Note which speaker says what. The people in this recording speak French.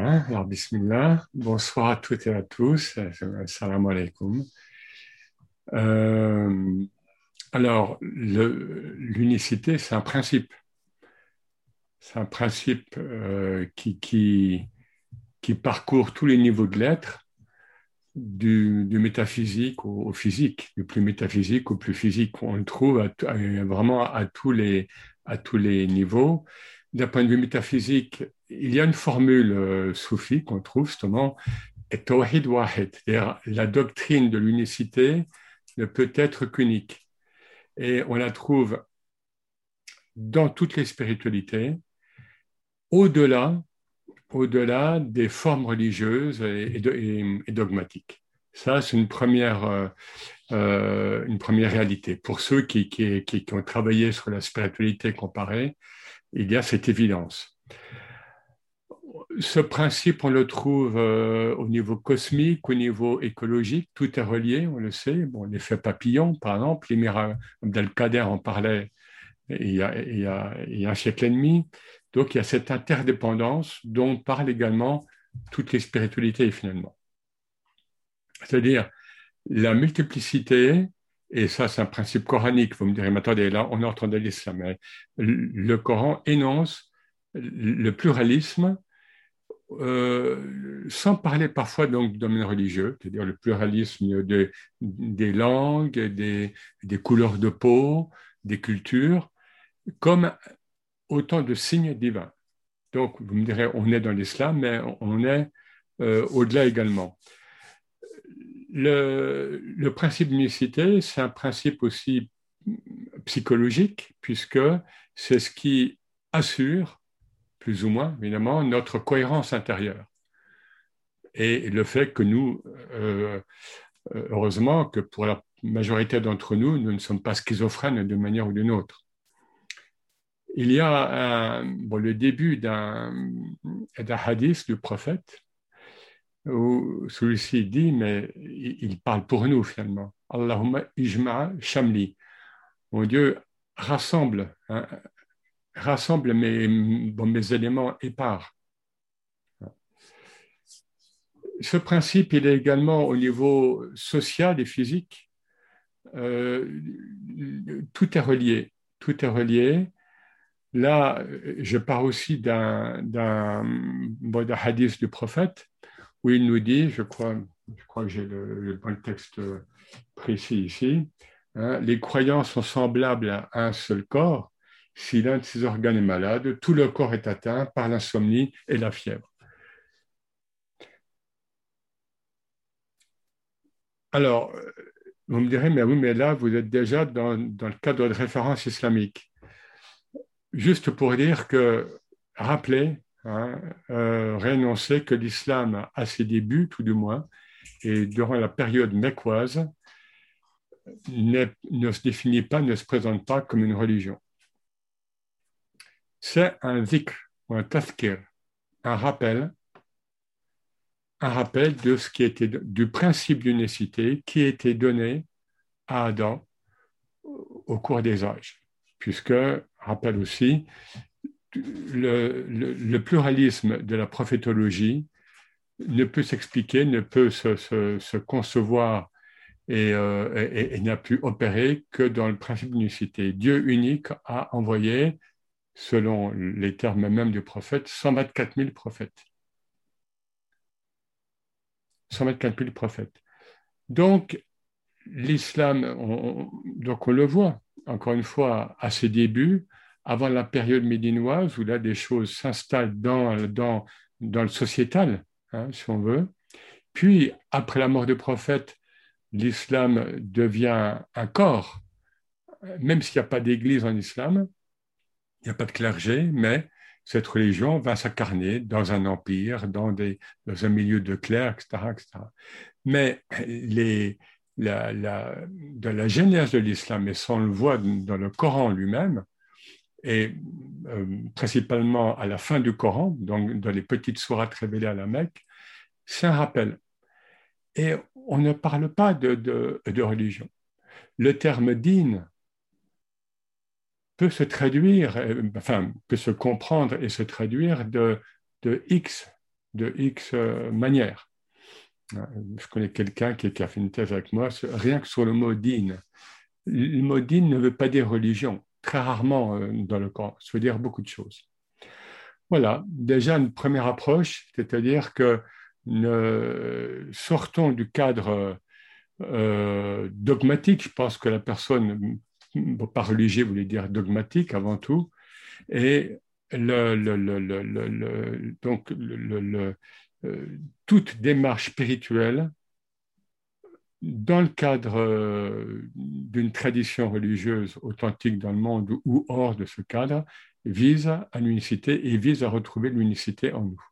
Speaker 1: Hein, alors, bismillah. Bonsoir à toutes et à tous. Salam alaikum. Euh, alors, l'unicité, c'est un principe. C'est un principe euh, qui, parcourt tous les niveaux de l'être, du, métaphysique au, physique, du plus métaphysique au plus physique. On le trouve vraiment tous, les, à tous les niveaux. D'un point de vue métaphysique, il y a une formule euh, soufie qu'on trouve justement, Tawhid Wahid, c'est-à-dire la doctrine de l'unicité ne peut être qu'unique. Et on la trouve dans toutes les spiritualités, au-delà au-delà des formes religieuses et, dogmatiques. Ça, c'est une première, euh, euh, une première réalité. Pour ceux qui, ont travaillé sur la spiritualité comparée, il y a cette évidence ce principe, on le trouve euh, au niveau cosmique, au niveau écologique, tout est relié, on le sait. Bon, l'effet papillon, par exemple, l'émir Abdelkader en parlait il y, a, un siècle et demi. Donc, il y a cette interdépendance dont parlent également toutes les spiritualités, finalement. C'est-à-dire la multiplicité, et ça, c'est un principe coranique. Vous me direz, mais attendez, là, on est en train de l'islam. Le Coran énonce le pluralisme euh, sans parler parfois donc du domaine religieux, c'est-à-dire le pluralisme des langues, des, couleurs de peau, des cultures, comme autant de signes divins. Donc, vous me direz, on est dans l'islam, mais on est euh, au-delà également. Le, le principe d'unicité, c'est un principe aussi psychologique, puisque c'est ce qui assure plus ou moins, évidemment, notre cohérence intérieure. Et le fait que nous, euh, heureusement, que pour la majorité d'entre nous, nous ne sommes pas schizophrènes de manière ou d'une autre. Il y a le début d'un hadith du prophète où celui-ci dit, mais il parle pour nous finalement. Allahumma ijma shamli. Mon Dieu, rassemble, hein, rassemble mes, mes éléments épars. Ce principe, il est également au niveau social et physique. Euh, tout est relié. Tout est relié. Là, je pars aussi d'un hadith du prophète où il nous dit, je crois, je crois que j'ai le, bon texte précis ici, hein, les croyants sont semblables à un seul corps, si l'un de ses organes est malade, tout le corps est atteint par l'insomnie et la fièvre. Alors, vous me direz, mais oui, mais là, vous êtes déjà dans, le cadre de référence islamique. Juste pour dire que, rappelez, hein, euh, réannoncer que l'islam, à ses débuts, tout du moins, et durant la période mécoise, ne se définit pas, ne se présente pas comme une religion c'est un zikr ou un tazkir, un rappel, un rappel de ce qui était du principe d'unicité qui été donné à Adam au cours des âges, puisque, rappelle aussi, le, pluralisme de la prophétologie ne peut s'expliquer, ne peut se, concevoir euh, et n'a pu opérer que dans le principe d'unicité. Dieu unique a envoyé selon les termes même du prophète, 124 000 prophètes. 124 000 prophètes. Donc, l'islam, on, donc on le voit, encore une fois, à ses débuts, avant la période médinoise, où là, des choses s'installent dans le sociétal, hein, si on veut. Puis, après la mort du prophète, l'islam devient un corps, même s'il n'y a pas d'église en islam, il n'y a pas de clergé, mais cette religion va s'incarner dans un empire, dans, un milieu de clercs, etc. etc. Mais les, la, la, de l'islam, et ça on le voit dans le Coran lui-même, et euh, principalement à la fin du Coran, donc dans les petites sourates révélées à la Mecque, c'est un rappel. Et on ne parle pas de, de, religion. Le terme din peut se traduire, euh, enfin, peut se comprendre et se traduire de, de X de X manières. Je connais quelqu'un qui, a fait une thèse avec moi, rien que sur le mot din. Le mot din ne veut pas dire religion, très rarement dans le Coran, ça veut dire beaucoup de choses. Voilà, déjà une première approche, c'est-à-dire que sortons du cadre euh, dogmatique. Je pense que la personne, pas religieux voulait dire dogmatique avant tout. Et donc toute démarche spirituelle dans le cadre euh, d'une tradition religieuse authentique dans le monde ou hors de ce cadre, vise à l'unicité et vise à retrouver l'unicité en nous.